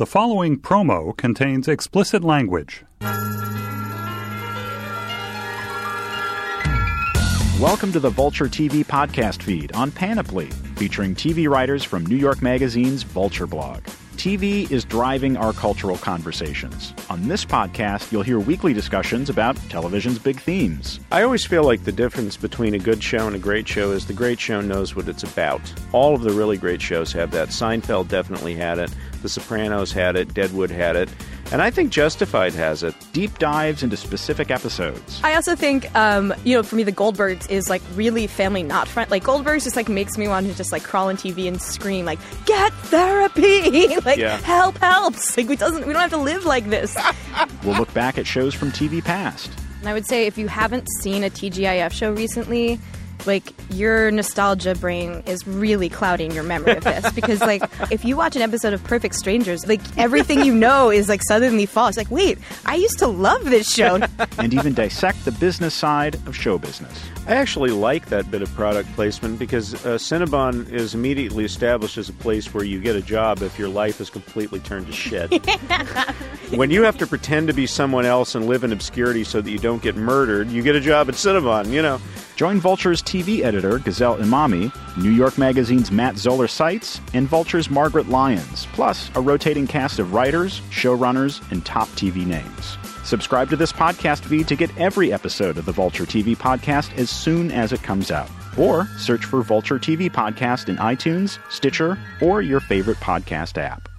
The following promo contains explicit language. Welcome to the Vulture TV podcast feed on Panoply, featuring TV writers from New York Magazine's Vulture blog. TV is driving our cultural conversations. On this podcast, you'll hear weekly discussions about television's big themes. I always feel like the difference between a good show and a great show is the great show knows what it's about. All of the really great shows have that. Seinfeld definitely had it. The Sopranos had it. Deadwood had it. And I think Justified has it. Deep dives into specific episodes. I also think, um, you know, for me, the Goldbergs is like really family not friend. Like Goldbergs just like makes me want to just like crawl on TV and scream like, "Get therapy!" like, Yeah. help helps. Like we doesn't we don't have to live like this. We'll look back at shows from TV past. and I would say if you haven't seen a TGIF show recently. Like your nostalgia brain is really clouding your memory of this because, like, if you watch an episode of Perfect Strangers, like everything you know is like suddenly false. Like, wait, I used to love this show. and even dissect the business side of show business. I actually like that bit of product placement because uh, Cinnabon is immediately established as a place where you get a job if your life is completely turned to shit. when you have to pretend to be someone else and live in obscurity so that you don't get murdered, you get a job at Cinnabon, you know. Join Vulture's TV editor, Gazelle Emami, New York Magazine's Matt Zoller Seitz, and Vulture's Margaret Lyons, plus a rotating cast of writers, showrunners, and top TV names. Subscribe to this podcast feed to get every episode of the Vulture TV podcast as soon as it comes out. Or search for Vulture TV Podcast in iTunes, Stitcher, or your favorite podcast app.